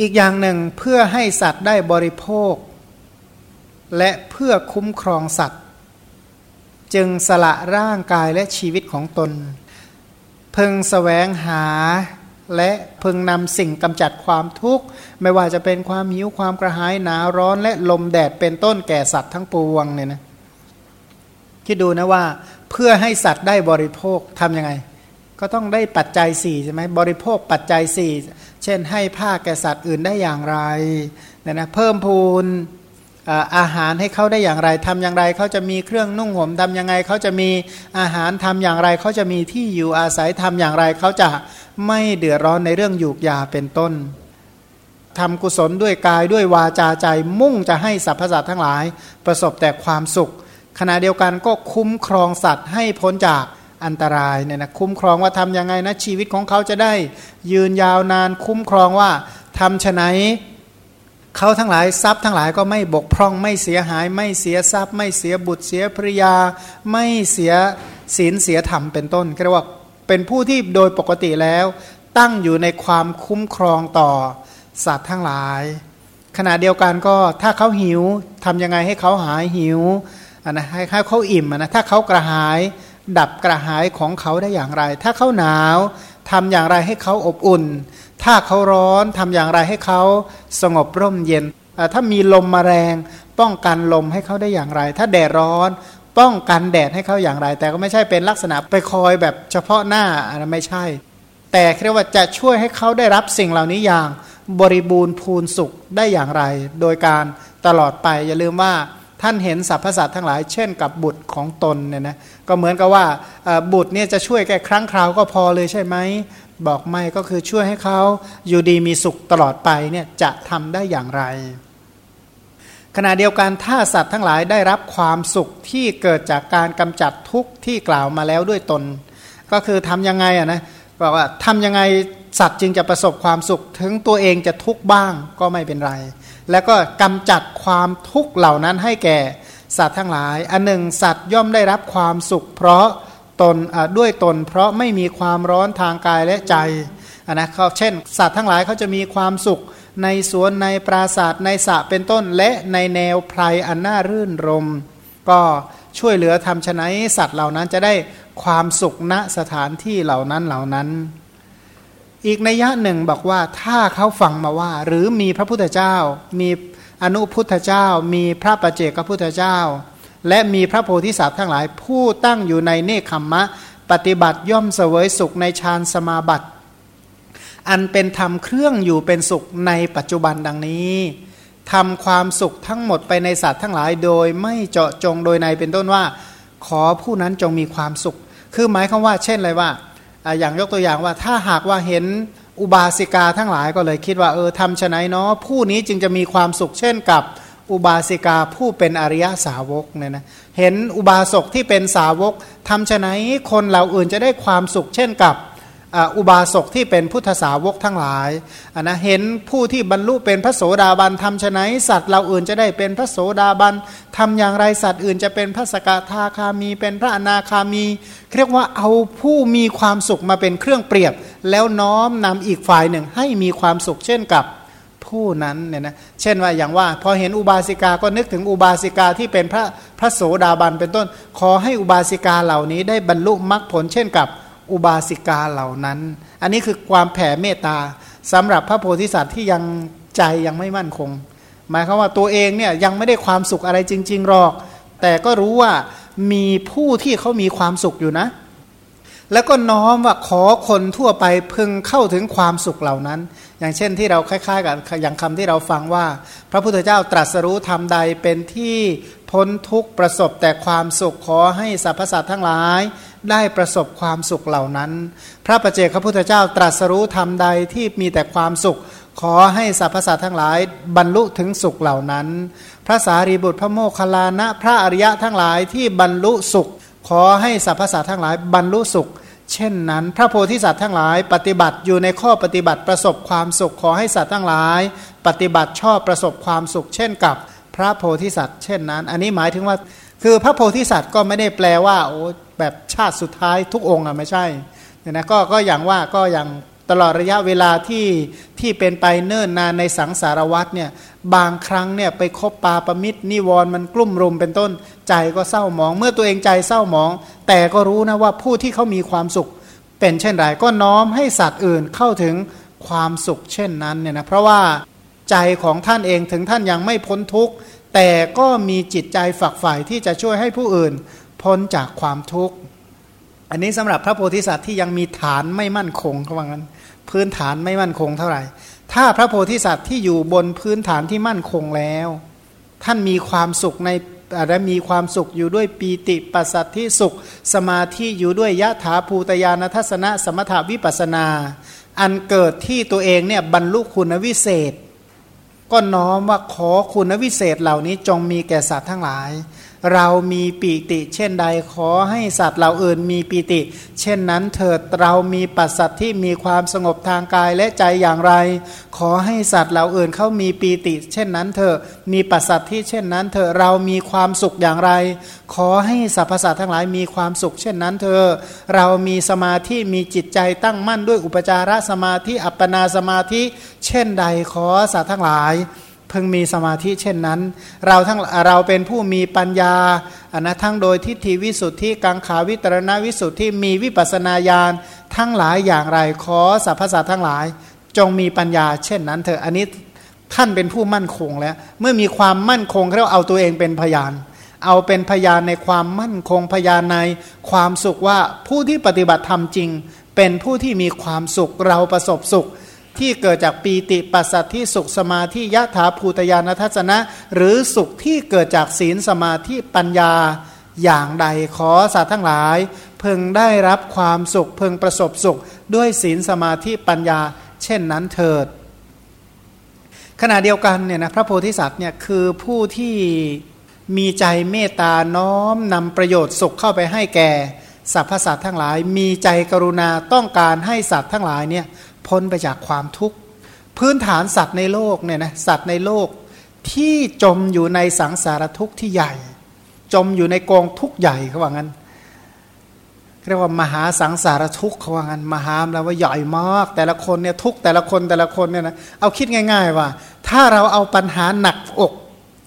อีกอย่างหนึ่งเพื่อให้สัตว์ได้บริโภค และเพื่อคุ้มครองสัตว์ จึงสละร่างกายและชีวิตของตนพึงสแสวงหาและพึงนำสิ่งกำจัดความทุกข์ ไม่ว่าจะเป็นความหิวความกระหายหนาวร้อนและลมแดดเป็นต้นแก่สัตว์ทั้งปวงเนี่ยนะคิดดูนะว่าเพื่อให้สัตว์ได้บริโภคทำยังไง ก็ต้องได้ปัจจัยสี่ใช่ไหมบริโภคปัจจัยสี่ เช่นให้ผ้าแก่สัตว์อื่นได้อย่างไรเนี่ยนะเพิ่มพูนอาหารให้เขาได้อย่างไรทำอย่างไรเขาจะมีเครื่องนุ่งห่มทำยังไงเขาจะมีอาหารทำอย่างไรเขาจะมีที่อยู่อาศัยทำอย่างไรเขาจะไม่เดือดร้อนในเรื่องหยูกยาเป็นต้นทำกุศลด้วยกายด้วยวาจาใจมุ่งจะให้สรรพสัตว์ทั้งหลาย ประสบแต่ความสุข ขณะเดียวกันก็คุ้มครองสัตว์ให้พ้นจาก อันตรายเนี่ยนะคุ้มครองว่าทำยังไงนะชีวิตของเขาจะได้ยืนยาวนานคุ้มครองว่าทำฉไหนเขาทั้งหลายทรัพย์ทั้งหลายก็ไม่บกพร่องไม่เสียหาย ไม่เสียทรัพย์ ไม่เสียบุตรเสียภริยา ไม่เสียศีลเสียธรรมเป็นต้นก็เรียกว่าเป็นผู้ที่โดยปกติแล้ว ตั้งอยู่ในความคุ้มครองต่อสัตว์ทั้งหลาย ขณะเดียวกันก็ถ้าเขาหิวทำยังไงให้เขาหายหิวนะให้เขาอิ่มนะถ้าเขากระหาย ดับกระหายของเขาได้อย่างไร ถ้าเขาหนาวทำอย่างไรให้เขาอบอุ่น ถ้าเขาร้อนทำอย่างไรให้เขาสงบร่มเย็น ถ้ามีลมมาแรงป้องกันลมให้เขาได้อย่างไร ถ้าแดดร้อนป้องกันแดดให้เขาอย่างไร แต่ก็ไม่ใช่เป็นลักษณะไปคอยแบบเฉพาะหน้าอะไรไม่ใช่ แต่เรียกว่าจะช่วยให้เขาได้รับสิ่งเหล่านี้อย่างบริบูรณ์พูนสุขได้อย่างไร โดยการตลอดไปอย่าลืมว่า ท่านเห็นสรรพสัตว์ทั้งหลายเช่นกับบุตรของตนเนี่ยนะก็เหมือนกับว่าบุตรเนี่ยจะช่วยแค่ครั้งคราวก็พอเลยใช่ไหมบอกไม่ก็คือช่วยให้เขาอยู่ดีมีสุขตลอดไปเนี่ยจะทำได้อย่างไร ขณะเดียวกันถ้าสัตว์ทั้งหลายได้รับความสุขที่เกิดจากการกำจัดทุกข์ที่กล่าวมาแล้วด้วยตน ก็คือทํำยังไงอะนะบอกว่าทำยังไงสัตว์จึงจะประสบความสุขถึงตัวเองจะทุกข์บ้างก็ไม่เป็นไร แล้วก็กำจัดความทุกข์เหล่านั้นให้แก่สัตว์ทั้งหลาย อันหนึ่งสัตว์ย่อมได้รับความสุข เพราะตนด้วยตน เพราะไม่มีความร้อนทางกายและใจนนะเขาเช่น สัตว์ทั้งหลายเขาจะมีความสุขในสวนในปราสาทในสระเป็นต้นและในแนวไพรอันน่ารื่นรม ก็ช่วยเหลือทำชนะสัตว์เหล่านั้นจะได้ความสุขณสถานที่เหล่านั้นเหล่านั้น อีกนัยยะหนึ่งบอกว่าถ้าเขาฟังมาว่า หรือมีพระพุทธเจ้า มีอนุพุทธเจ้า มีพระประเจกพุทธเจ้า และมีพระโพธิสัตว์ทั้งหลาย ผู้ตั้งอยู่ในเนคขมมะ ปฏิบัติย่อมเสวยสุขในฌานสมาบัติ อันเป็นธรรมเครื่องอยู่เป็นสุขในปัจจุบันดังนี้ทำความสุขทั้งหมดไปในสัตว์ทั้งหลายโดยไม่เจาะจงโดยในเป็นต้นว่า ขอผู้นั้นจงมีความสุข คือหมายคำว่า เช่นเลยว่า อย่างยกตัวอย่างว่าถ้าหากว่าเห็นอุบาสิกาทั้งหลายก็เลยคิดว่าเออทำชนะเนาะผู้นี้จึงจะมีความสุขเช่นกับอุบาสิกาผู้เป็นอริยสาวกเนี่ยนะเห็นอุบาสกที่เป็นสาวกทำชนะคนเหล่าอื่นจะได้ความสุขเช่นกับ อุบาสกที่เป็นพุทธสาวกทั้งหลายนนะเห็นผู้ที่บรรลุเป็นพระโสดาบันทำชนสัตว์เราอื่นจะได้เป็นพระโสดาบันทำอย่างไรสัตว์อื่นจะเป็นพระสกทาคามี เป็นพระอนาคามี เรียกว่าเอาผู้มีความสุขมาเป็นเครื่องเปรียบ แล้วน้อมนำอีกฝ่ายหนึ่งให้มีความสุขเช่นกับผู้นั้นเนี่ยนะเช่นว่าอย่างว่า พอเห็นอุบาสิกาก็นึกถึงอุบาสิกาที่เป็นพระพระโสดาบันเป็นต้น ขอให้อุบาสิกาเหล่านี้ได้บรรลุมรรคผลเช่นกับ อุบาสิกาเหล่านั้น อันนี้คือความแผ่เมตตาสำหรับพระโพธิสัตว์ที่ยังใจยังไม่มั่นคง หมายความว่าตัวเองเนี่ยยังไม่ได้ความสุขอะไรจริง ๆหรอก แต่ก็รู้ว่ามีผู้ที่เขามีความสุขอยู่นะ แล้วก็น้อมว่าขอคนทั่วไปพึงเข้าถึงความสุขเหล่านั้น อย่างเช่นที่เราคล้ายๆ กับอย่างคำที่เราฟังว่า พระพุทธเจ้าตรัสรู้ธรรมใดเป็นที่ พ้นทุกประสบแต่ความสุขขอให้สรรพสัตว์ทั้งหลาย ได้ประสบความสุขเหล่านั้น พระประเจกพระพุทธเจ้าตรัสรู้ธรรมใดที่มีแต่ความสุข ขอให้สรรพสัตว์ทั้งหลาย บรรลุถึงสุขเหล่านั้น พระสารีบุตรพระโมคคัลลานะพระอริยะทั้งหลายที่บรรลุสุข ขอให้สรรพสัตว์ทั้งหลาย บรรลุสุข เช่นนั้น พระโพธิสัตว์ทั้งหลาย ปฏิบัติอยู่ในข้อปฏิบัติประสบความสุขขอให้สัตว์ทั้งหลาย ปฏิบัติชอบประสบความสุข เช่นกับ ระโพธิสัตว์ เช่นนั้น อันนี้หมายถึงว่าคือพระโพธิสัตว์ก็ไม่ได้แปลว่าโอ้แบบชาติสุดท้ายทุกองค์อะไม่ใช่เนี่ยนะก็ก็อย่างว่าก็อย่างตลอดระยะเวลาที่ที่เป็นไปเนิ่นนานในสังสารวัฏเนี่ยบางครั้งเนี่ยไปคบปาประมิตรนิวรมันกลุ่มรุมเป็นต้นใจก็เศร้าหมอง เมื่อตัวเองใจเศร้าหมอง แต่ก็รู้นะว่าผู้ที่เขามีความสุข เป็นเช่นไรก็น้อมให้สัตว์อื่นเข้าถึงความสุขเช่นนั้นเนี่ยนะเพราะว่า ใจของท่านเองถึงท่านยังไม่พ้นทุกข์ แต่ก็มีจิตใจฝักใฝ่ที่จะช่วยให้ผู้อื่น พ้นจากความทุกข์ อันนี้สำหรับพระโพธิสัตว์ที่ยังมีฐานไม่มั่นคงเขาว่างั้น พื้นฐานไม่มั่นคงเท่าไหร่ ถ้าพระโพธิสัตว์ที่อยู่บนพื้นฐานที่มั่นคงแล้ว ท่านมีความสุขในและมีความสุขอยู่ด้วยปีติปัสสัทธิสุข สมาธิอยู่ด้วยยะถาภูตยานทัศนะ สมถาวิปัสนา อันเกิดที่ตัวเองเนี่ยบรรลุคุณวิเศษ ก็น้อมว่าขอคุณวิเศษเหล่านี้จงมีแก่สัตว์ทั้งหลาย เรามีปีติ เช่นใดขอให้สัตว์เหล่าอื่นมีปีติ เช่นนั้นเถิดเรามีปัสสัตที่มีความสงบทางกายและใจอย่างไร ขอให้สัตว์เหล่าอื่นเขามีปีติ เช่นนั้นเถอะมีปัสสัตที่เช่นนั้นเถอะเรามีความสุขอย่างไร ขอให้สรรพสัตว์ทั้งหลายมีความสุข เช่นนั้นเถอะเรามีสมาธิมีจิตใจตั้งมั่นด้วยอุปจารสมาธิอัปปนาสมาธิ เช่นใดขอสัตว์ทั้งหลาย เพิ่งมีสมาธิเช่นนั้น เราทั้งเราเป็นผู้มีปัญญาอันนะทั้งโดยทิฏฐิวิสุทธิกังขาวิตรณวิสุทธิมีวิปัสนาญาณทั้งหลายอย่างไรขอสรรพสัตว์ทั้งหลาย จงมีปัญญา เช่นนั้นเถอะอันนี้ท่านเป็นผู้มั่นคงแล้ว เมื่อมีความมั่นคงเราเอาตัวเองเป็นพยาน เอาเป็นพยานในความมั่นคงพยานในความสุขว่าผู้ที่ปฏิบัติธรรมจริง เป็นผู้ที่มีความสุขเราประสบสุข ที่เกิดจากปีติปัสสัตที่สุขสมาธิยะถาภูตยานทัศนะ หรือสุขที่เกิดจากศีลสมาธิปัญญาอย่างใดขอสัตว์ทั้งหลาย เพึงได้รับความสุข เพึงประสบสุขด้วยศีลสมาธิปัญญา เช่นนั้นเถิด ขณะเดียวกันเนี่ยนะพระโพธิสัตว์เนี่ยคือผู้ที่มีใจเมตตาน้อมนำประโยชน์สุขเข้าไปให้แก่สรรพสัตว์ทั้งหลาย มีใจกรุณาต้องการให้สัตว์ทั้งหลายเนี่ย พ้นไปจากความทุกข์ พื้นฐานสัตว์ในโลกเนี่ยนะสัตว์ในโลกที่จมอยู่ในสังสารทุกข์ที่ใหญ่ จมอยู่ในกองทุกข์ใหญ่เขาว่างั้นเรียกว่ามหาสังสารทุกข์เขาว่างั้นมหาแล้วว่าใหญ่มากแต่ละคนเนี่ยทุกแต่ละคนแต่ละคนเนี่ยนะเอาคิดง่าย ๆ ว่า ถ้าเราเอาปัญหาหนักอก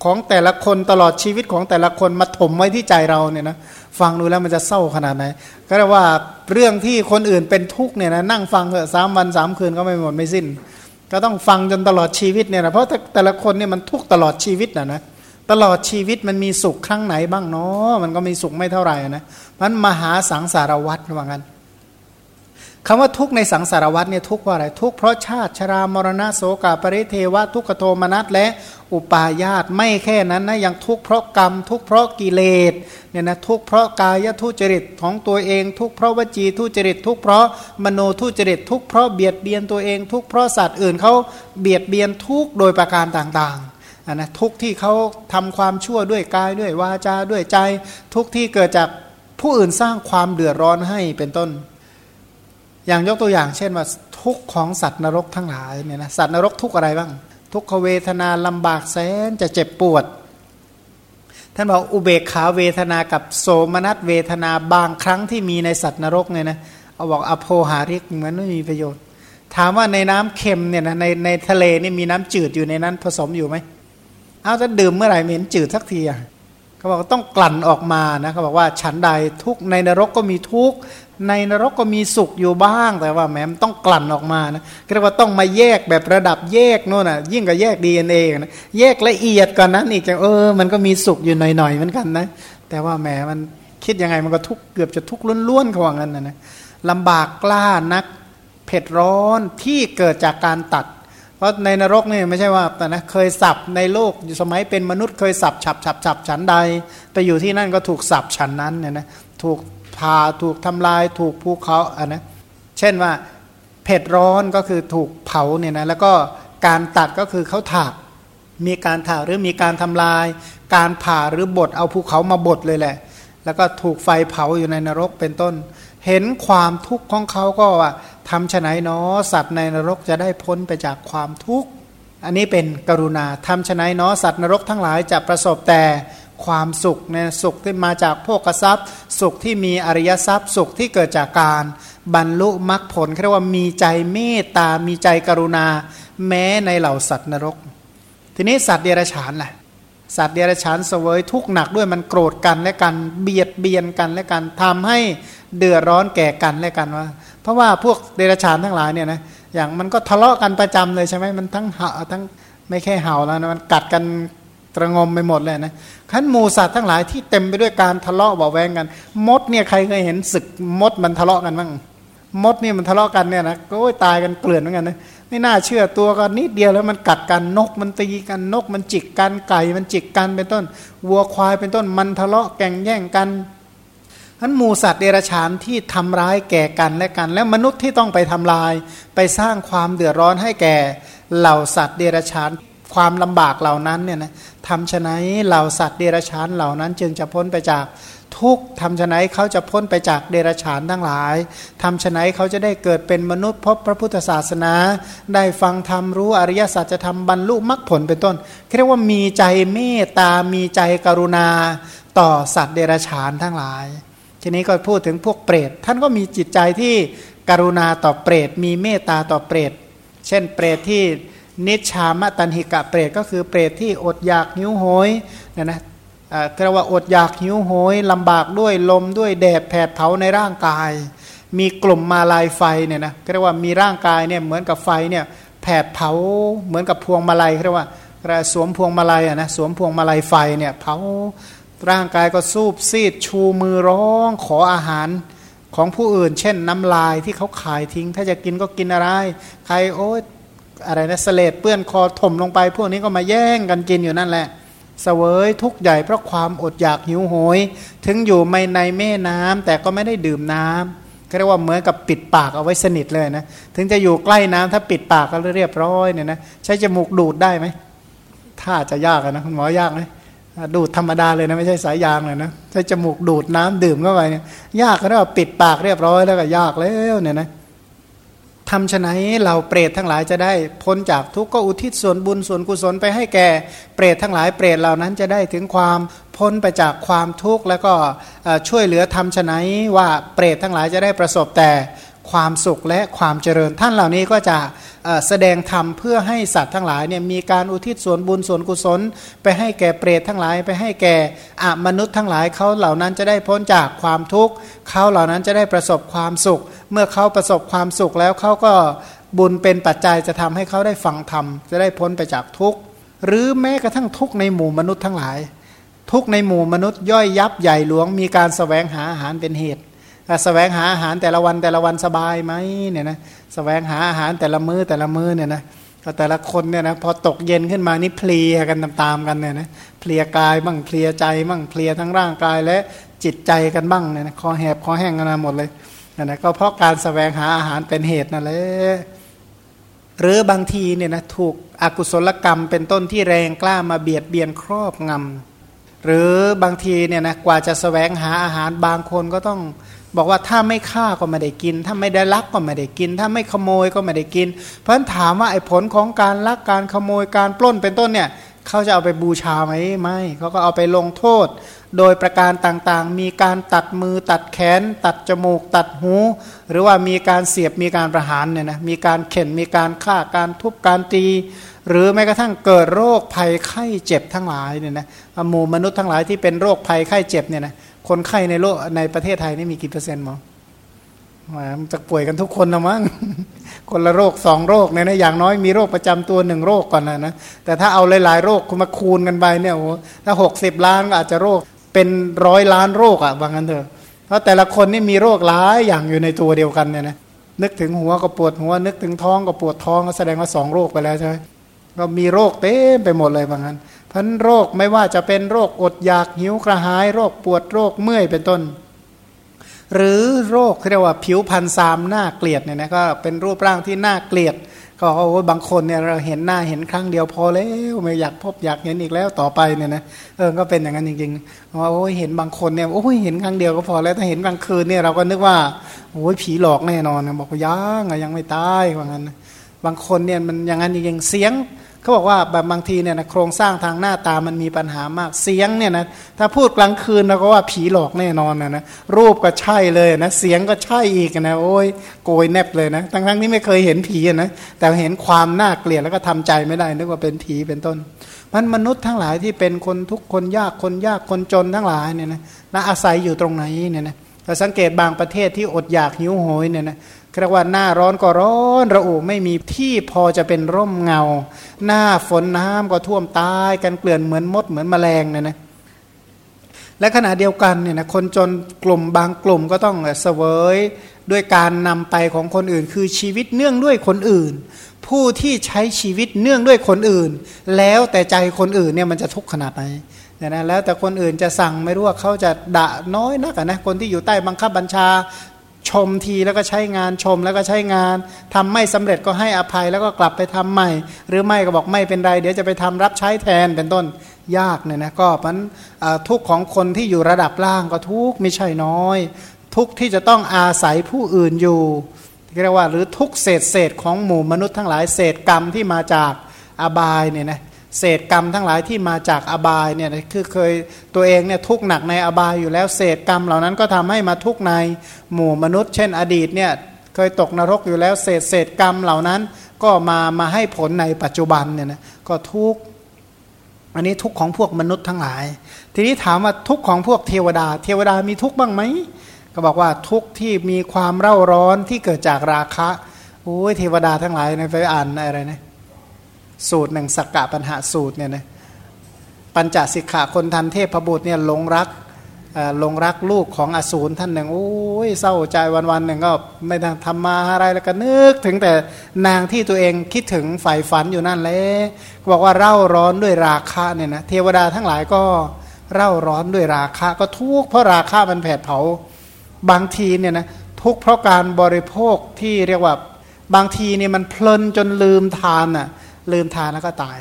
ของแต่ละคนตลอดชีวิตของแต่ละคนมาถมไว้ที่ใจเราเนี่ยนะ ฟังดูแล้วมันจะเศร้าขนาดไหน ก็เรียกว่าเรื่องที่คนอื่นเป็นทุกข์เนี่ยนะนั่งฟังเถอะสามวันสามคืนก็ไม่หมดไม่สิ้น ก็ต้องฟังจนตลอดชีวิตเนี่ยนะเพราะแต่ละคนเนี่ยมันทุกข์ตลอดชีวิตนะนะตลอดชีวิตมันมีสุขครั้งไหนบ้างเนาะมันก็มีสุขไม่เท่าไหร่นะมันมหาสังสารวัตรว่างั้น คำว่าทุกข์ในสังสารวัฏเนี่ยทุกข์ว่าอะไรทุกข์เพราะชาติชรามรณะโสกาปริเทวะทุกขโทมนัสและอุปาญาตไม่แค่นั้นนะยังทุกข์เพราะกรรม ทุกข์เพราะกิเลสเนี่ยนะทุกข์เพราะกายทุจริตของตัวเอง ทุกข์เพราะวจีทุจริต ทุกข์เพราะมโนทุจริต ทุกข์เพราะเบียดเบียนตัวเอง ทุกข์เพราะสัตว์อื่นเขาเบียดเบียนทุกข์โดยประการต่างๆนะทุกข์ที่เขาทำความชั่วด้วยกายด้วยวาจาด้วยใจ ทุกข์ที่เกิดจากผู้อื่นสร้างความเดือดร้อนให้เป็นต้น อย่างยกตัวอย่างเช่นว่าทุกของสัตว์นรกทั้งหลายเนี่ยนะสัตว์นรกทุกอะไรบ้าง ทุกขเวทนาลำบากแสนจะเจ็บปวด ท่านบอกอุเบกขาเวทนากับโสมนัสเวทนาบางครั้งที่มีในสัตว์นรกเนี่ยนะเอาบอกอโพหาริกเหมือนไม่มีประโยชน์ ถามว่าในน้ำเค็มเนี่ยนะในในทะเลนี่มีน้ำจืดอยู่ในนั้นผสมอยู่ไหมเอาจะดื่มเมื่อไหร่เหม็นจืดสักทีอะ เขาบอกต้องกลั่นออกมานะเขาบอกว่าฉันใดทุกในนรกก็มีทุกในนรกก็มีสุขอยู่บ้างแต่ว่าแม้มต้องกลั่นออกมานะเรียกว่าต้องมาแยกแบบระดับแยกโน่นอะ ยิ่งกว่าแยกดีเอ็นเอนะแยกละเอียดก่อนนั้นอีกจังเออ มันก็มีสุขอยู่หน่อยๆเหมือนกันนะ แต่ว่าแหมมันคิดยังไงมันก็ทุกเกือบจะทุกข์ล้วนๆเขาว่างั้นนะนะลำบากกล้านักเผ็ดร้อนที่เกิดจากการตัด ราะในนรกนี่ไม่ใช่ว่าแต่นะเคยสับในโลกสมัยเป็นมนุษย์เคยสับฉับฉับฉับฉันใด ไปอยู่ที่นั่นก็ถูกสับฉันนั้นเนี่ยนะถูกพาถูกทำลายถูกภูเขาอะนะเช่นว่าเผ็ดร้อนก็คือถูกเผาเนี่ยนะแล้วก็การตัดก็คือเขาถากมีการถากหรือมีการทำลาย การผ่าหรือบดเอาภูเขามาบดเลยแหละ แล้วก็ถูกไฟเผาอยู่ในนรกเป็นต้น เห็นความทุกข์ของเขาก็ว่าทำฉไนเนาะสัตว์ในนรกจะได้พ้นไปจากความทุกข์ อันนี้เป็นกรุณาทำฉไนเนาะสัตว์นรกทั้งหลายจะประสบแต่ความสุขเนี่ยสุขที่มาจากโภกทรัพย์ สุขที่มีอริยทรัพย์ สุขที่เกิดจากการบรรลุมรรคผลเรียกว่ามีใจเมตตา มีใจกรุณา แม้ในเหล่าสัตว์นรก ทีนี้สัตว์เดรัจฉานแหละ สัตว์เดรัจฉานเสวยทุกข์หนักด้วยมันโกรธกันและกันเบียดเบียนกันและกันทำให้เดือดร้อนแก่กันและกันว่า เพราะว่าพวกเดรัจฉานทั้งหลายเนี่ยนะอย่างมันก็ทะเลาะกันประจำเลยใช่ไหมมันทั้งเห่าทั้งไม่แค่เห่าแล้วนะมันกัดกันตระงมไปหมดเลยนะขั้นหมูสัตว์ทั้งหลายที่เต็มไปด้วยการทะเลาะเบาแวงกัน มดเนี่ยใครเคยเห็นศึกมดมันทะเลาะกันบ้างมดเนี่ยมันทะเลาะกันเนี่ยนะก็ตายกันเกลื่อนเหมือนกันนะ ไม่น่าเชื่อตัวกันนิดเดียวแล้วมันกัดกันนกมันตีกันนก มันจิกกันไก่มันจิกกันเป็นต้น วัวควายเป็นต้นมันทะเลาะแก่งแย่งกันทั้นหมูสัตว์เดรัจฉานที่ทำร้ายแก่กันและกัน และมนุษย์ที่ต้องไปทำลาย ไปสร้างความเดือดร้อนให้แก่เหล่าสัตว์เดรัจฉานความลำบากเหล่านั้นเนี่ยนะทำฉนั้นเหล่าสัตว์เดรัจฉานเหล่านั้น จึงจะพ้นไปจาก ทุกทำฉะนั้นเขาจะพ้นไปจากเดรัจฉานทั้งหลายทำฉะนั้นเขาจะได้เกิดเป็นมนุษย์พบพระพุทธศาสนา ได้ฟังธรรมรู้อริยสัจจะทำบรรลุมรรคผลเป็นต้นเรียกว่ามีใจเมตตา มีใจกรุณา ต่อสัตว์เดรัจฉานทั้งหลาย ทีนี้ก็พูดถึงพวกเปรต ท่านก็มีจิตใจที่กรุณาต่อเปรต มีเมตตาต่อเปรต เช่น เปรตที่นิชามตันหิกะเปรตก็คือเปรตที่อดอยากหิวโหยเนี่ยนะ เรียกว่าอดอยากหิวโหยลำบากด้วยลมด้วยแดดแผดเผาในร่างกาย มีกลุ่มมาลายไฟเนี่ยนะเรียกว่ามีร่างกายเนี่ยเหมือนกับไฟเนี่ยแผดเผาเหมือนกับพวงมาลัยเรียกว่าสวมพวงมาลัยอะนะสวมพวงมาลัยไฟเนี่ยเผาร่างกายก็สูบซีดชูมือร้องขออาหารของผู้อื่น เช่นน้ำลายที่เขาขายทิ้ง ถ้าจะกินก็กินอะไร ใครโอ๊ยอะไรนะสเลดเปื้อนคอถมลงไป พวกนี้ก็มาแย่งกันกินอยู่นั่นแหละ เสวยทุกใหญ่เพราะความอดอยากหิวโหย ถึงอยู่ไม่ในแม่น้ำแต่ก็ไม่ได้ดื่มน้ำเรียกว่าเหมือนกับปิดปากเอาไว้สนิทเลยนะถึงจะอยู่ใกล้น้ำถ้าปิดปากก็เรียบร้อยเนี่ยนะใช้จมูกดูดได้ไหมถ้าจะยากนะคุณหมอยากไหมดูดธรรมดาเลยนะไม่ใช่สายยางเลยนะใช้จมูกดูดน้ำดื่มเข้าไปเนี่ยยากก็เรียกว่าปิดปากเรียบร้อยแล้วก็ยากแล้วเนี่ยนะ ทำฉะนั้นเราเปรตทั้งหลายจะได้พ้นจากทุกข์ก็อุทิศส่วนบุญส่วนกุศลไปให้แก่เปรตทั้งหลายเปรตเหล่านั้นจะได้ถึงความพ้นไปจากความทุกข์แล้วก็ช่วยเหลือทำฉะนั้นว่าเปรตทั้งหลายจะได้ประสบแต่ ความสุขและความเจริญ ท่านเหล่านี้ก็จะแสดงธรรมเพื่อให้สัตว์ทั้งหลายเนี่ยมีการอุทิศส่วนบุญส่วนกุศล ไปให้แก่เปรตทั้งหลาย ไปให้แก่อมนุษย์ทั้งหลายเขาเหล่านั้นจะได้พ้นจากความทุกข์เขาเหล่านั้นจะได้ประสบความสุข เมื่อเขาประสบความสุขแล้วเขาก็บุญเป็นปัจจัยจะทำให้เขาได้ฟังธรรมจะได้พ้นไปจากทุกข์หรือแม้กระทั่งทุกข์ในหมู่มนุษย์ทั้งหลาย ทุกข์ในหมู่มนุษย์ย่อยยับใหญ่หลวงมีการสแสวงหาอาหารเป็นเหตุ สแสวงหาอาหารแต่ละวันแต่ละวันสบายไหมเนี่ยนะสแสวงหาอาหารแต่ละมือ้อแต่ละมื้อเนี่ยนะก็แต่ละคนเนี่ยนะพอตกเย็นขึ้นมานี่เพลียกันตามๆกันเนี่ยนะเพลียกายบ้างเพลียใจบ้างเพลียทั้งร่างกายและจิตใจกันบ้างเนี่ยนะคอแหบคอแห้งกันมาหมดเลยนะนะก็เพราะการสแสวงหาอาหารเป็นเหตุนั่นแหละหรือบางทีเนี่ยนะถูกอกุศลกรรมเป็นต้นที่แรงกล้ามาเบียดเบียนครอบงำหรือบางทีเนี่ยนะกว่าจะสแสวงหาอาหารบางคนก็ต้อง บอกว่าถ้าไม่ฆ่าก็ไม่ได้กิน ถ้าไม่ได้ลักก็ไม่ได้กิน ถ้าไม่ขโมยก็ไม่ได้กิน เพราะฉะนั้นถามว่าไอ้ผลของการลักการขโมยการปล้นเป็นต้นเนี่ยเขาจะเอาไปบูชาไหมไม่เขาก็เอาไปลงโทษ โดยประการต่างๆ มีการตัดมือตัดแขน ตัดจมูก ตัดหู หรือว่ามีการเสียบมีการประหารเนี่ยนะมีการเข็นมีการฆ่าการทุบการตี หรือแม้กระทั่งเกิดโรคภัยไข้เจ็บทั้งหลายเนี่ยนะหมู่มนุษย์ทั้งหลายที่เป็นโรคภัยไข้เจ็บเนี่ยนะ คนไข้ในโลกในประเทศไทยนี่มีกี่เปอร์เซ็นต์หมอมันจะป่วยกันทุกคนนะมั้งคนละโรคสองโรคเนี่ยนะอย่างน้อยมีโรคประจำตัวหนึ่งโรคก่อนนะนะแต่ถ้าเอาหลายๆโรคคุณมาคูณกันไปเนี่ยโอ้ถ้าหกสิบล้านก็อาจจะโรคเป็นร้อยล้านโรคอะบางกันเถอะเพราะแต่ละคนนี่มีโรคหลายอย่างอยู่ในตัวเดียวกันเนี่ยนะนึกถึงหัวก็ปวดหัว นึกถึงท้องก็ปวดท้องก็แสดงว่าสองโรคไปแล้วใช่ไหมก็มีโรคเต็มไปหมดเลยบางนั้น พันโรคไม่ว่าจะเป็นโรคอดอยากหิวกระหาย โรคปวดโรคเมื่อยเป็นต้น หรือโรคเรียกว่าผิวพันซามหน้าเกลียดเนี่ยนะก็เป็นรูปร่างที่น่าเกลียด ก็โอ้บางคนเนี่ยเราเห็นหน้าเห็นครั้งเดียวพอแล้วไม่อยากพบอยากเห็นอีกแล้วต่อไปเนี่ยนะเออก็เป็นอย่างนั้นจริงๆว่าโอ้ยเห็นบางคนเนี่ยโอ้ยเห็นครั้งเดียวก็พอแล้วถ้าเห็นกลางคืนเนี่ยเราก็นึกว่าโอ้ยผีหลอกแน่นอนบอกยังยังไม่ตายว่างั้นบางคนเนี่ยมันอย่างนั้นจริงๆเสียง เขาบอกว่าแบบบางทีเนี่ยนะโครงสร้างทางหน้าตามันมีปัญหามากเสียงเนี่ยนะถ้าพูดกลางคืนเราก็ว่าผีหลอกแน่นอนนะนะรูปก็ใช่เลยนะเสียงก็ใช่อีกนะโอ้ยโกยแนบเลยนะทั้งทั้งที่ไม่เคยเห็นผีนะแต่เห็นความน่าเกลียดแล้วก็ทำใจไม่ได้นึกว่าเป็นผีเป็นต้นมันมนุษย์ทั้งหลายที่เป็นคนทุกคนยากคนยากคนจนทั้งหลายเนี่ยนะนะอาศัยอยู่ตรงไหนเนี่ยนะเราสังเกตบางประเทศที่อดอยากหิวโหยเนี่ยนะ เรียกว่าหน้าร้อนก็ร้อนระอุไม่มีที่พอจะเป็นร่มเงา หน้าฝนน้ำก็ท่วมตายกันเกลื่อนเหมือนมดเหมือนแมลงเนี่ยนะและขณะเดียวกันเนี่ยนะคนจนกลุ่มบางกลุ่มก็ต้องเสวยด้วยการนำไปของคนอื่น คือชีวิตเนื่องด้วยคนอื่น ผู้ที่ใช้ชีวิตเนื่องด้วยคนอื่น แล้วแต่ใจคนอื่นเนี่ยมันจะทุกข์ขนาดไหนเนี่ยนะแล้วแต่คนอื่นจะสั่งไม่รู้ว่าเขาจะด่าน้อยนักนะคนที่อยู่ใต้บังคับบัญชา ชมทีแล้วก็ใช้งานชมแล้วก็ใช้งานทำไม่สำเร็จก็ให้อภัยแล้วก็กลับไปทำใหม่ หรือไม่ก็บอกไม่เป็นไร เดี๋ยวจะไปทำรับใช้แทนเป็นต้นยากเนี่ยนะก็มันทุกของคนที่อยู่ระดับล่างก็ทุกไม่ใช่น้อย ทุกที่จะต้องอาศัยผู้อื่นอยู่เรียกว่าหรือทุกเศษเศษของหมู่มนุษย์ทั้งหลายเศษกรรมที่มาจากอบายเนี่ยนะ เศษกรรมทั้งหลายที่มาจากอบายเนี่ยคือเคยตัวเองเนี่ยทุกหนักในอบายอยู่แล้วเศษกรรมเหล่านั้นก็ทำให้มาทุกในหมู่มนุษย์ เช่น อดีตเนี่ยเคยตกนรกอยู่แล้วเศษเศษกรรมเหล่านั้นก็มามาให้ผลในปัจจุบันเนี่ยนะก็ทุกอันนี้ทุกของพวกมนุษย์ทั้งหลาย ทีนี้ถามว่าทุกของพวกเทวดา เทวดามีทุกบ้างไหมก็บอกว่าทุกที่มีความเร่าร้อนที่เกิดจากราคะโอ้ยเทวดาทั้งหลายในไปอ่านอะไรนะ สูตรหนึ่งสักกะปัญหาสูตรเนี่ยนะปัญจสิกขาคนทันเทพบุตรเนี่ยหลงรักหลงรักลูกของอสูรท่านหนึ่งโอ้ยเศร้าใจวันวันหนึ่งก็ไม่ทำทำมาอะไรแล้วก็นึกถึงแต่นางที่ตัวเองคิดถึงใฝ่ฝันอยู่นั่นเลยบอกว่าเร่าร้อนด้วยราคะเนี่ยนะเทวดาทั้งหลายก็เร่าร้อนด้วยราคะก็ทุกข์เพราะราคะมันแผดเผาบางทีเนี่ยนะทุกข์เพราะการบริโภคที่เรียกว่าบางทีเนี่ยมันเพลินจนลืมทานอะ ลืมทานแล้วก็ตาย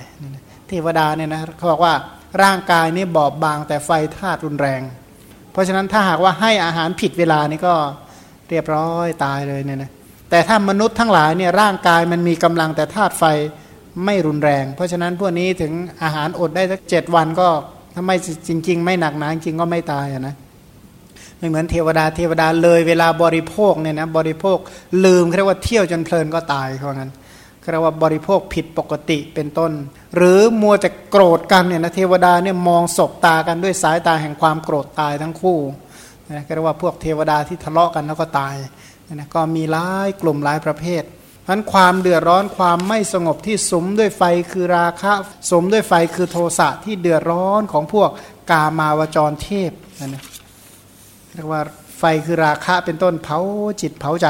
เทวดาเนี่ยนะเขาบอกว่าร่างกายนี่บอบบางแต่ไฟธาตุรุนแรง เพราะฉะนั้นถ้าหากว่าให้อาหารผิดเวลานี่ก็เรียบร้อยตายเลยเนี่ยนะแต่ถ้ามนุษย์ทั้งหลายเนี่ยร่างกายมันมีกำลังแต่ธาตุไฟไม่รุนแรง เพราะฉะนั้นพวกนี้ถึงอาหารอดได้สักเจ็ดวันก็ถ้าไม่จริง ๆ ไม่หนักหนาจริงก็ไม่ตายนะไม่เหมือนเทวดาเทวดาเลยเวลาบริโภคเนี่ยนะบริโภคลืมเรียกว่าเที่ยวจนเพลินก็ตายเพราะงั้น เรียกว่าบริโภคผิดปกติเป็นต้น หรือมัวจะโกรธกันเนี่ยนะเทวดาเนี่ยมองศบตากันด้วยสายตาแห่งความโกรธตายทั้งคู่นะเรียกว่าพวกเทวดาที่ทะเลาะกันแล้วก็ตายนะก็มีหลายกลุ่มหลายประเภทพราะความเดือดร้อนความไม่สงบที่สมด้วยไฟคือราคะสมด้วยไฟคือโทสะที่เดือดร้อนของพวกกามาวจรเทพนะเรียกว่าไฟคือราคะเป็นต้นเผาจิตเผาใจ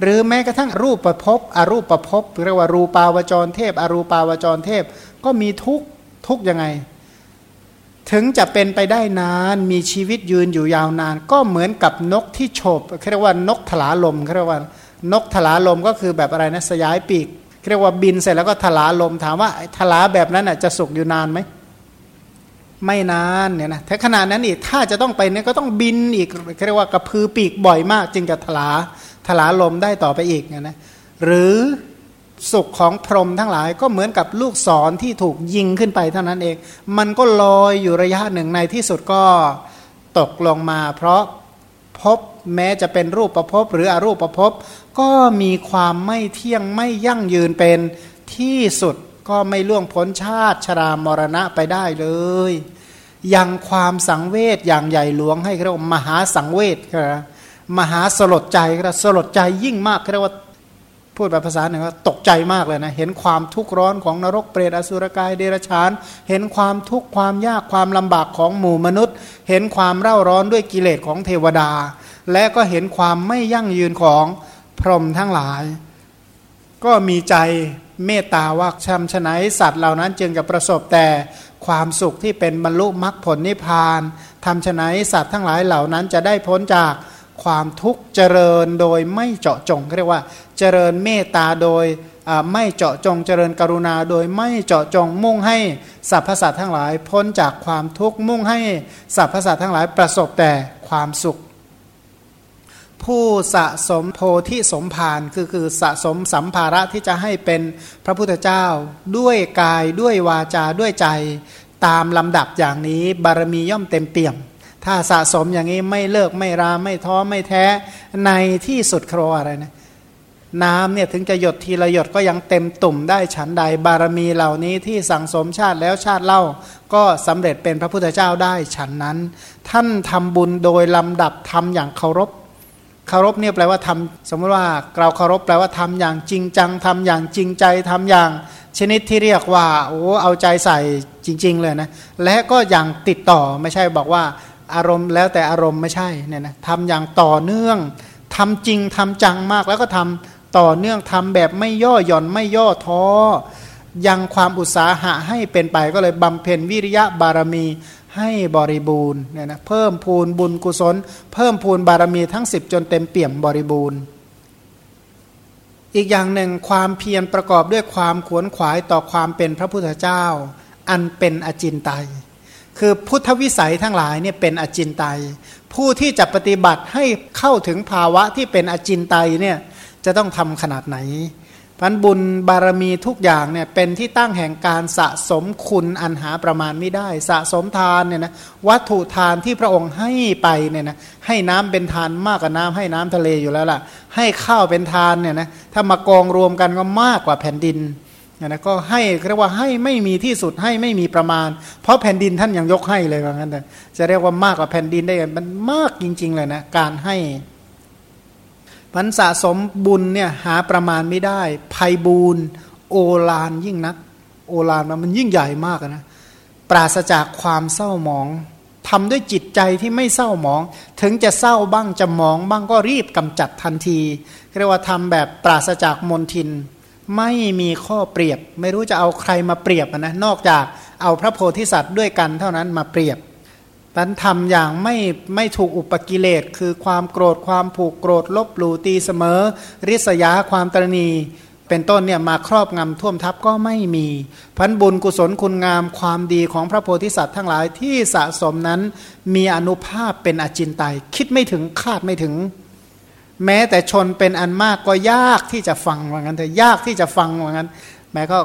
หรือแม้กระทั่งรูปประพบอรูปประพบเรียกว่ารูปาวจรเทพ อรูปาวจรเทพ ก็มีทุกทุกยังไง ถึงจะเป็นไปได้นานมีชีวิตยืนอยู่ยาวนาน ก็เหมือนกับนกที่โฉบเรียกว่านกถลาลมเรียกว่านกถลาลมก็คือแบบอะไรนะสยายปีกเรียกว่าบินเสร็จแล้วก็ถลาลมถามว่าถลาแบบนั้นจะสุกอยู่นานไหมไม่นานเนี่ยนะถ้าขนาดนั้นอีกถ้าจะต้องไปเนี่ยก็ต้องบินอีกเรียกว่ากระพือปีกบ่อยมาก จึงจะถลา ถลาลมได้ต่อไปอีกนะหรือสุขของพรหมทั้งหลายก็เหมือนกับลูกศรที่ถูกยิงขึ้นไปเท่านั้นเอง มันก็ลอยอยู่ระยะหนึ่งในที่สุดก็ตกลงมา เพราะพบแม้จะเป็นรูปประพบหรืออรูปประพบก็มีความไม่เที่ยงไม่ยั่งยืนเป็นที่สุดก็ไม่ล่วงพ้นชาติชรามรณะไปได้เลยยังความสังเวชอย่างใหญ่หลวงให้เรียกว่ามหาสังเวชครับ มหาสลดใจก็สลดใจยิ่งมากเรียกว่าพูดแบบภาษาหนึ่งว่าตกใจมากเลยนะ เห็นความทุกข์ร้อนของนรกเปรตอสุรกายเดรัจฉาน เห็นความทุกข์ความยากความลำบากของหมู่มนุษย์ เห็นความเร่าร้อนด้วยกิเลสของเทวดา และก็เห็นความไม่ยั่งยืนของพรหมทั้งหลาย ก็มีใจเมตตาว่าชำชนะสัตว์เหล่านั้นจึงจะประสบแต่ความสุขที่เป็นบรรลุมรรคผลนิพพานทำชนะสัตว์ทั้งหลายเหล่านั้นจะได้พ้นจาก ความทุกข์เจริญโดยไม่เจาะจงเรียกว่าเจริญเมตตาโดยไม่เจาะจงเจริญกรุณาโดยไม่เจาะจงมุ่งให้สรรพสัตว์ทั้งหลาย พ้นจากความทุกข์มุ่งให้สรรพสัตว์ทั้งหลายประสบแต่ความสุข ผู้สะสมโพธิสมภารคือคือสะสมสัมภาระที่จะให้เป็นพระพุทธเจ้า ด้วยกายด้วยวาจาด้วยใจ ตามลำดับอย่างนี้บารมีย่อมเต็มเปี่ยม ถ้าสะสมอย่างนี้ไม่เลิกไม่ราไม่ท้อไม่แท้ในที่สุดครออะไรนะน้ำเนี่ยถึงจะหยดทีละหยดก็ยังเต็มตุ่มได้ฉันใดบารมีเหล่านี้ที่สั่งสมชาติแล้วชาติเล่า ก็สำเร็จเป็นพระพุทธเจ้าได้ฉันนั้น ท่านทำบุญโดยลำดับทำอย่างเคารพเคารพเนี่ยแปลว่าทำสมมติว่าเราเคารพแปลว่าทำอย่างจริงจังทำอย่างจริงใจทำอย่างชนิดที่เรียกว่าโอ้เอาใจใส่จริง ๆ เลยนะและก็อย่างติดต่อไม่ใช่บอกว่า อารมณ์แล้วแต่อารมณ์ไม่ใช่เนี่ยนะทำอย่างต่อเนื่องทำจริงทำจังมากแล้วก็ทำต่อเนื่องทำแบบไม่ย่อหย่อนไม่ย่อท้อยังความอุตสาหะให้เป็นไปก็เลยบำเพ็ญวิริยะบารมีให้บริบูรณ์เนี่ยนะเพิ่มพูนบุญกุศล เพิ่มพูนบารมีทั้ง 10 จนเต็มเปี่ยมบริบูรณ์ อีกอย่างหนึ่งความเพียรประกอบด้วยความขวนขวายต่อความเป็นพระพุทธเจ้า อันเป็นอจินไตย คือพุทธวิสัยทั้งหลายเนี่ยเป็นอจินไตยผู้ที่จะปฏิบัติให้เข้าถึงภาวะที่เป็นอจินไตยเนี่ยจะต้องทำขนาดไหนพันบุญบารมีทุกอย่างเนี่ยเป็นที่ตั้งแห่งการสะสมคุณอันหาประมาณไม่ได้ สะสมทานเนี่ยนะวัตถุทานที่พระองค์ให้ไปเนี่ยนะให้น้ำเป็นทานมากกว่าน้ำให้น้ำทะเลอยู่แล้วล่ะ ให้ข้าวเป็นทานเนี่ยนะถ้ามากองรวมกันก็มากกว่าแผ่นดิน นะก็ให้เรียกว่าให้ไม่มีที่สุดให้ไม่มีประมาณ เพราะแผ่นดินท่านยังยกให้เลยว่างั้นแต่จะเรียกว่ามากกว่าแผ่นดินได้มันมากจริง ๆ เลยนะการให้พันสะสมบุญเนี่ยหาประมาณไม่ได้ภัยบูนโอลานยิ่งนัก โอลานมันยิ่งใหญ่มากนะปราศจากความเศร้าหมองทำด้วยจิตใจที่ไม่เศร้าหมอง ถึงจะเศร้าบ้างจะหมองบ้างก็รีบกำจัดทันทีเรียกว่าทำแบบปราศจากมนทิน ไม่มีข้อเปรียบ ไม่รู้จะเอาใครมาเปรียบนะนอกจากเอาพระโพธิสัตว์ด้วยกันเท่านั้นมาเปรียบมันทำอย่างไม่ไม่ถูกอุปกิเลส คือความโกรธความผูกโกรธลบหลู่ตีเสมอ ริษยาความตรณี เป็นต้นเนี่ยมาครอบงำท่วมทับก็ไม่มี พันบุญกุศลคุณงามความดีของพระโพธิสัตว์ทั้งหลายที่สะสมนั้นมีอนุภาพเป็นอจินไตยคิดไม่ถึงคาดไม่ถึง แม้แต่ชนเป็นอันมากก็ยากที่จะฟังว่างั้นแต่ยากที่จะฟังว่างั้น แม้ก็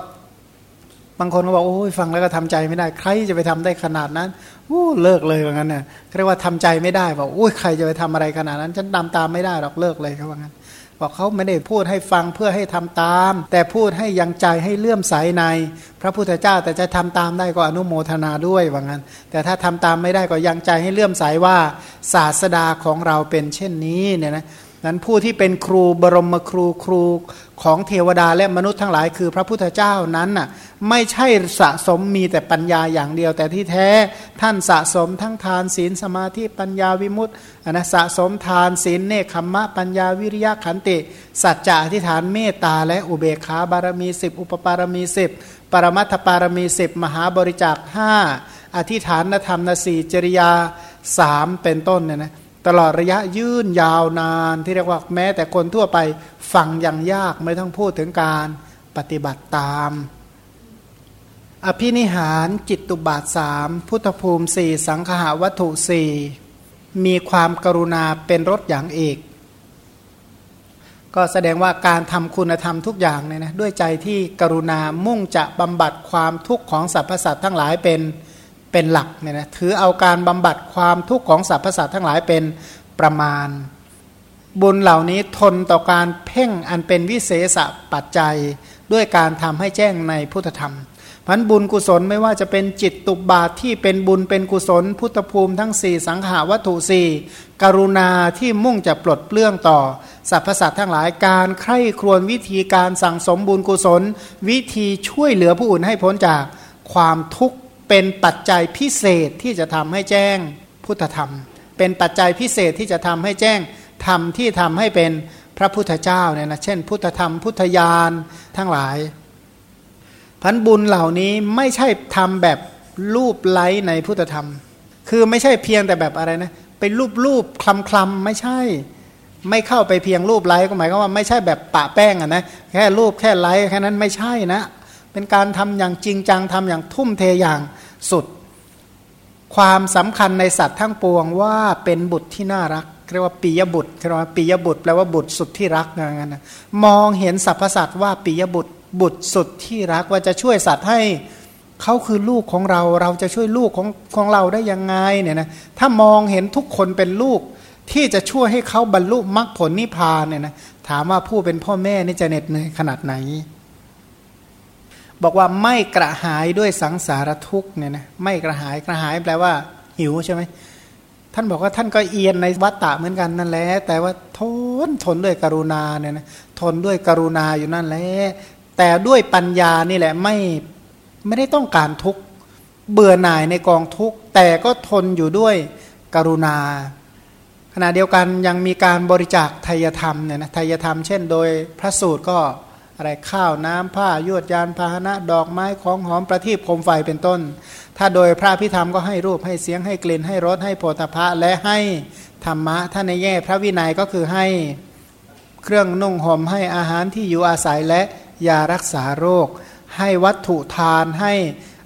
บางคนก็บอกโอ้ยฟังแล้วก็ทำใจไม่ได้ ใครจะไปทำได้ขนาดนั้นโอ้เลิกเลยว่างั้นเนี่ยเรียกว่าทำใจไม่ได้บอกโอ้ยใครจะไปทำอะไรขนาดนั้น ฉันตามตามไม่ได้หรอกเลิกเลยเขาว่างั้นบอกเขาไม่ได้พูดให้ฟังเพื่อให้ทำตาม แต่พูดให้ยังใจให้เลื่อมใสใน พระพุทธเจ้าแต่จะทำตามได้ก็อนุโมทนาด้วยว่างั้น แต่ถ้าทำตามไม่ได้ก็ยังใจให้เลื่อมใสว่าศาสดาของเราเป็นเช่นนี้เนี่ยนะ นั้นผู้ที่เป็นครูบรมครูครูของเทวดาและมนุษย์ทั้งหลายคือพระพุทธเจ้านั้นน่ะไม่ใช่สะสมมีแต่ปัญญาอย่างเดียว แต่ที่แท้ท่านสะสมทั้งทานศีลสมาธิปัญญาวิมุตตินะสะสมทานศีลเนคขมมะปัญญาวิริยะขันติ สัจจะอธิษฐานเมตตาและอุเบกขาบารมีสิบอุปปารมีสิบปรมัตถปารมีสิบมหาบริจาคห้าอธิษฐานธรรมนสีจริยาสามเป็นต้นเนี่ยนะ ตลอดระยะยืนยาวนานที่เรียกว่าแม้แต่คนทั่วไปฟังยังยากไม่ต้องพูดถึงการปฏิบัติตาม อภินิหารจิตตุบาทสามพุทธภูมิสี่สังขาวัตถุสี่มีความกรุณาเป็นรถอย่างเอก ก็แสดงว่าการทำคุณธรรมทุกอย่างเนี่ยนะด้วยใจที่กรุณามุ่งจะบำบัดความทุกข์ของสรรพสัตว์ทั้งหลายเป็น เป็นหลักเนี่ยนะถือเอาการบำบัดความทุกข์ของสรรพสัตว์ทั้งหลายเป็นประมาณ บุญเหล่านี้ทนต่อการเพ่งอันเป็นวิเศษปัจจัยด้วยการทำให้แจ้งในพุทธธรรมพันบุญกุศลไม่ว่าจะเป็นจิตตุบาทที่เป็นบุญเป็นกุศล พุทธภูมิทั้งสี่สังขาวัตถุสี่กรุณาที่มุ่งจะปลดเปลื้องต่อสรรพสัตว์ทั้งหลายการใคร่ครวญวิธีการสั่งสมบุญกุศล วิธีช่วยเหลือผู้อื่นให้พ้นจากความทุกข์ เป็นปัจจัยพิเศษที่จะทำให้แจ้งพุทธธรรม เป็นปัจจัยพิเศษที่จะทำให้แจ้งธรรมที่ทำให้เป็นพระพุทธเจ้าเนี่ยนะเช่น พุทธธรรมพุทธญาณทั้งหลายพันบุญเหล่านี้ไม่ใช่ทำแบบรูปไล้ในพุทธธรรม คือไม่ใช่เพียงแต่แบบอะไรนะเป็นรูปรูปคลำคลำไม่ใช่ ไม่เข้าไปเพียงรูปไล้ก็หมายความว่าไม่ใช่แบบปะแป้งอะนะแค่รูปแค่ไล้แค่นั้นไม่ใช่นะ เป็นการทำอย่างจริงจังทำอย่างทุ่มเทอย่างสุด ความสำคัญในสัตว์ทั้งปวงว่าเป็นบุตรที่น่ารักเรียกว่าปิยบุตรเรียกว่าปิยบุตรแปลว่าบุตรสุดที่รักอย่างนั้นนะมองเห็นสรรพสัตว์ว่าปิยบุตรบุตรสุดที่รักว่าจะช่วยสัตว์ให้เขาคือลูกของเราเราจะช่วยลูกของของเราได้ยังไงเนี่ยนะถ้ามองเห็นทุกคนเป็นลูกที่จะช่วยให้เขาบรรลุมรรคผลนิพพานเนี่ยนะถามว่าผู้เป็นพ่อแม่นี่จะเหน็ดเหนื่อยขนาดไหน บอกว่าไม่กระหายด้วยสังสารทุกเนี่ยนะไม่กระหายกระหายแปลว่า หิวใช่ไหมท่านบอกว่าท่านก็เอียนในวัฏฏะเหมือนกันนั่นแหละแต่ว่าทนทนด้วยกรุณาเนี่ยนะทนด้วยกรุณาอยู่นั่นแหละแต่ด้วยปัญญานี่แหละไม่ไม่ได้ต้องการทุกเบื่อหน่ายในกองทุกแต่ก็ทนอยู่ด้วยกรุณา ขณะเดียวกันยังมีการบริจาคทายธรรมเนี่ยนะทายธรรม เช่น โดยพระสูตรก็ อะไรข้าวน้ำผ้ายวดยานพาหนะ ดอกไม้ของหอมประทีปโคมไฟเป็นต้น ถ้าโดยพระพิธรรมก็ให้รูปให้เสียงให้กลิ่นให้รสให้โพธพะและให้ธรรมะ ถ้าในแง่พระวินัยก็คือให้เครื่องนุ่งห่มให้อาหารที่อยู่อาศัยและยารักษาโรค ให้วัตถุทานให้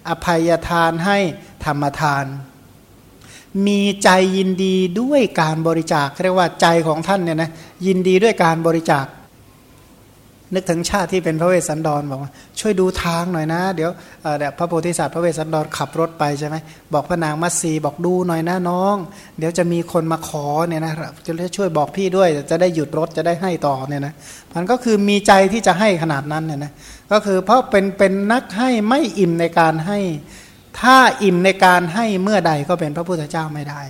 อภัยทานให้ธรรมทาน มีใจยินดีด้วยการบริจาคเรียกว่าใจของท่านเนี่ยนะยินดีด้วยการบริจาค นึกถึงชาติที่เป็นพระเวสสันดรบอกว่าช่วยดูทางหน่อยนะ เดี๋ยวเดี๋ยวพระโพธิสัตว์พระเวสสันดรขับรถไปใช่ไหมบอกพระนางมัตสีบอกดูหน่อยนะน้อง เดี๋ยวจะมีคนมาขอเนี่ยนะจะช่วยบอกพี่ด้วยจะได้หยุดรถจะได้ให้ต่อเนี่ยนะมันก็คือมีใจที่จะให้ขนาดนั้นเนี่ยนะก็คือเพราะเป็นเป็นนักให้ไม่อิ่มในการให้ ถ้าอิ่มในการให้เมื่อใดก็เป็นพระพุทธเจ้าไม่ได้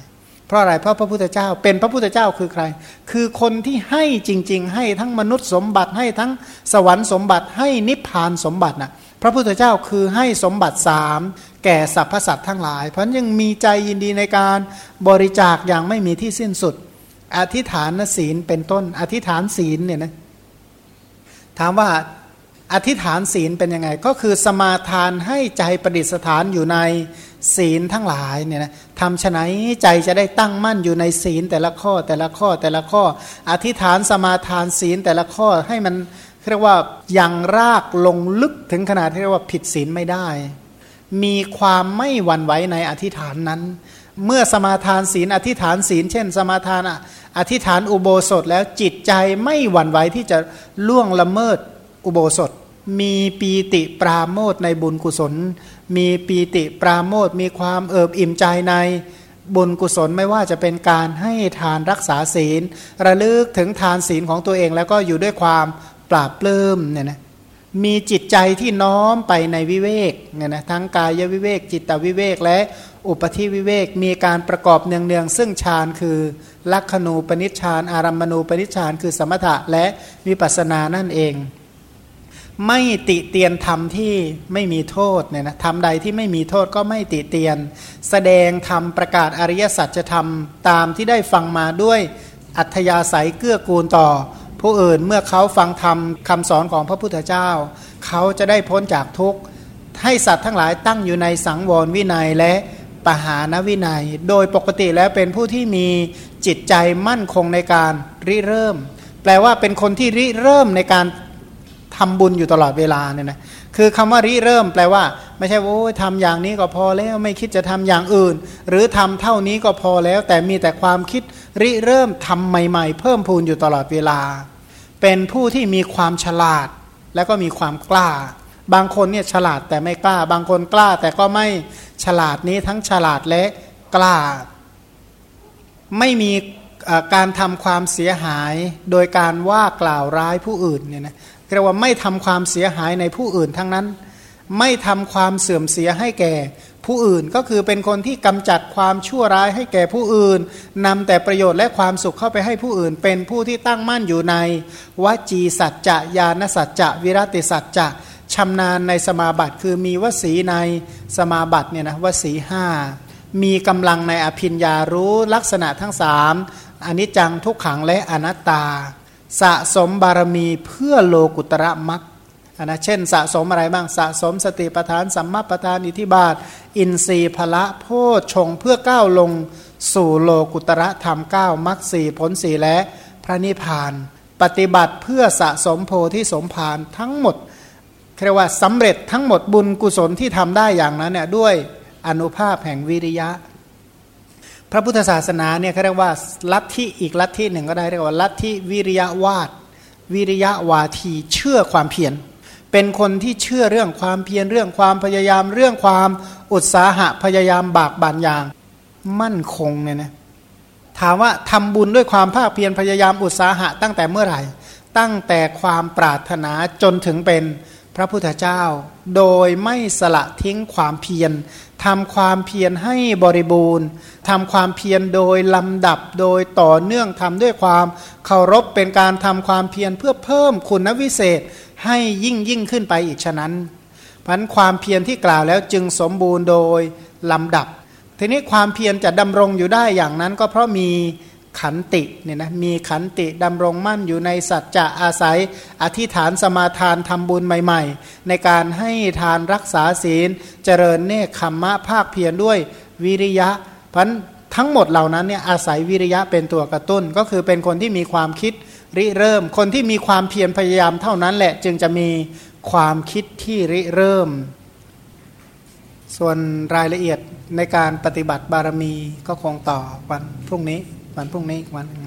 เพราะอะไรเพราะพระพุทธเจ้า เป็นพระพุทธเจ้าคือใคร คือคนที่ให้จริง ๆ ให้ทั้งมนุษย์สมบัติให้ทั้งสวรรค์สมบัติให้นิพพานสมบัตินะพระพุทธเจ้าคือให้สมบัติสามแก่สรรพสัตว์ทั้งหลาย เพราะยังมีใจยินดีในการบริจาคอย่างไม่มีที่สิ้นสุด อธิษฐานศีลเป็นต้น อธิษฐานศีลเนี่ยนะถามว่าอธิษฐานศีลเป็นยังไง ก็คือสมาทานให้ใจประดิษฐานอยู่ใน ศีลทั้งหลายเนี่ยนะทำฉไหนใจจะได้ตั้งมั่นอยู่ในศีลแต่ละข้อแต่ละข้อแต่ละข้อ อธิษฐานสมาทานศีลแต่ละข้อให้มันเรียกว่ายังรากลงลึกถึงขนาดที่เรียกว่าผิดศีลไม่ได้ มีความไม่หวั่นไหวในอธิษฐานนั้น เมื่อสมาทานศีลอธิษฐานศีล เช่น สมาทานอธิษฐานอุโบสถแล้วจิตใจไม่หวั่นไหวที่จะล่วงละเมิดอุโบสถ มีปีติปราโมทในบุญกุศล มีปีติปราโมทมีความเอิบอิ่มใจในบุญกุศลไม่ว่าจะเป็นการให้ทานรักษาศีล ระลึกถึงทานศีลของตัวเองแล้วก็อยู่ด้วยความปราบปลื้มเนี่ยนะมีจิตใจที่น้อมไปในวิเวกเนี่ยนะทั้งกายวิเวก จิตวิเวก และอุปธิวิเวก มีการประกอบเนืองๆซึ่งฌานคือ ลักขณูปนิชฌานอารัมมณูปนิชฌานคือสมถะและวิปัสสนานั่นเอง ไม่ติเตียนธรรมที่ไม่มีโทษเนี่ยนะธรรมใดที่ไม่มีโทษก็ไม่ติเตียน แสดงธรรมประกาศอริยสัจธรรมตามที่ได้ฟังมาด้วยอัธยาศัยเกื้อกูลต่อ ผู้อื่นเมื่อเขาฟังธรรมคำสอนของพระพุทธเจ้า เขาจะได้พ้นจากทุกข์ ให้สัตว์ทั้งหลายตั้งอยู่ในสังวรวินัยและปหานวินัย โดยปกติแล้วเป็นผู้ที่มีจิตใจมั่นคงในการริเริ่ม แปลว่าเป็นคนที่ริเริ่มในการ ทำบุญอยู่ตลอดเวลาเนี่ยนะคือคำว่าริเริ่มแปลว่า ไม่ใช่โอ้ยทำอย่างนี้ก็พอแล้วไม่คิดจะทำอย่างอื่น หรือทำเท่านี้ก็พอแล้ว แต่มีแต่ความคิดริเริ่มทำใหม่ ๆ เพิ่มพูนอยู่ตลอดเวลา เป็นผู้ที่มีความฉลาด แล้วก็มีความกล้า บางคนเนี่ยฉลาดแต่ไม่กล้า บางคนกล้าแต่ก็ไม่ฉลาดนี้ทั้งฉลาดและกล้า ไม่มีการทำความเสียหายโดยการว่ากล่าวร้ายผู้อื่นเนี่ยนะ เรียกว่าไม่ทำความเสียหายในผู้อื่นทั้งนั้น ไม่ทำความเสื่อมเสียให้แก่ผู้อื่นก็คือเป็นคนที่กำจัดความชั่วร้ายให้แก่ผู้อื่นนำแต่ประโยชน์และความสุขเข้าไปให้ผู้อื่น เป็นผู้ที่ตั้งมั่นอยู่ใน วจีสัจจะญาณสัจจะวิรติสัจจะชำนาญในสมาบัติคือมีวสีในสมาบัติเนี่ยนะวสีห้ามีกำลังในอภิญญารู้ลักษณะทั้งสามอนิจจังทุกขังและอนัตตา สะสมบารมีเพื่อโลกุตระมักนะเช่นสะสมอะไรบ้างสะสมสติปทานสัมมาปทานอิทิบาท อินทรีย์พละโพชงเพื่อก้าวลงสู่โลกุตระธรรมเก้ามักสี่ผลสี่และพระนิพพาน ปฏิบัติเพื่อสะสมโพธิสมภารทั้งหมดเรียกว่าสำเร็จทั้งหมดบุญกุศลที่ทำได้อย่างนั้นเนี่ยด้วยอนุภาพแห่งวิริยะ พระพุทธศาสนาเนี่ยเขาเรียกว่าลัทธิอีกลัทธิหนึ่งก็ได้เรียกว่าลัทธิวิริยะวาดวิริยะวาทีเชื่อความเพียรเป็นคนที่เชื่อเรื่องความเพียรเรื่องความพยายามเรื่องความอุตสาหะพยายามบากบั่นอย่าง มั่นคงเนี่ยนะถามว่าทำบุญด้วยความภาคเพียรพยายามอุตสาหะตั้งแต่เมื่อไหร่ ตั้งแต่ความปรารถนาจนถึงเป็น พระพุทธเจ้า โดยไม่สละทิ้งความเพียรทำความเพียรให้บริบูรณ์ทำความเพียรโดยลำดับโดยต่อเนื่องทำด้วยความเคารพเป็นการทำความเพียรเพื่อเพิ่มคุณวิเศษให้ยิ่งยิ่งขึ้นไปอีกฉะนั้นพันความเพียรที่กล่าวแล้วจึงสมบูรณ์โดยลำดับ ทีนี้ความเพียรจะดำรงอยู่ได้อย่างนั้นก็เพราะมี ขันติเนี่ยนะมีขันติดำรงมั่นอยู่ในสัจจะอาศัย อธิษฐานสมาทานทำบุญใหม่ ๆ ในการให้ทานรักษาศีล เจริญเนคขมมะภาคเพียรด้วยวิริยะพันทั้งหมดเหล่านั้นเนี่ยอาศัยวิริยะเป็นตัวกระตุ้น ก็คือเป็นคนที่มีความคิดริเริ่ม คนที่มีความเพียรพยายามเท่านั้นแหละจึงจะมีความคิดที่ริเริ่ม ส่วนรายละเอียดในการปฏิบัติบารมีก็คงต่อวันพรุ่งนี้ วันพรุ่งนี้วันนึง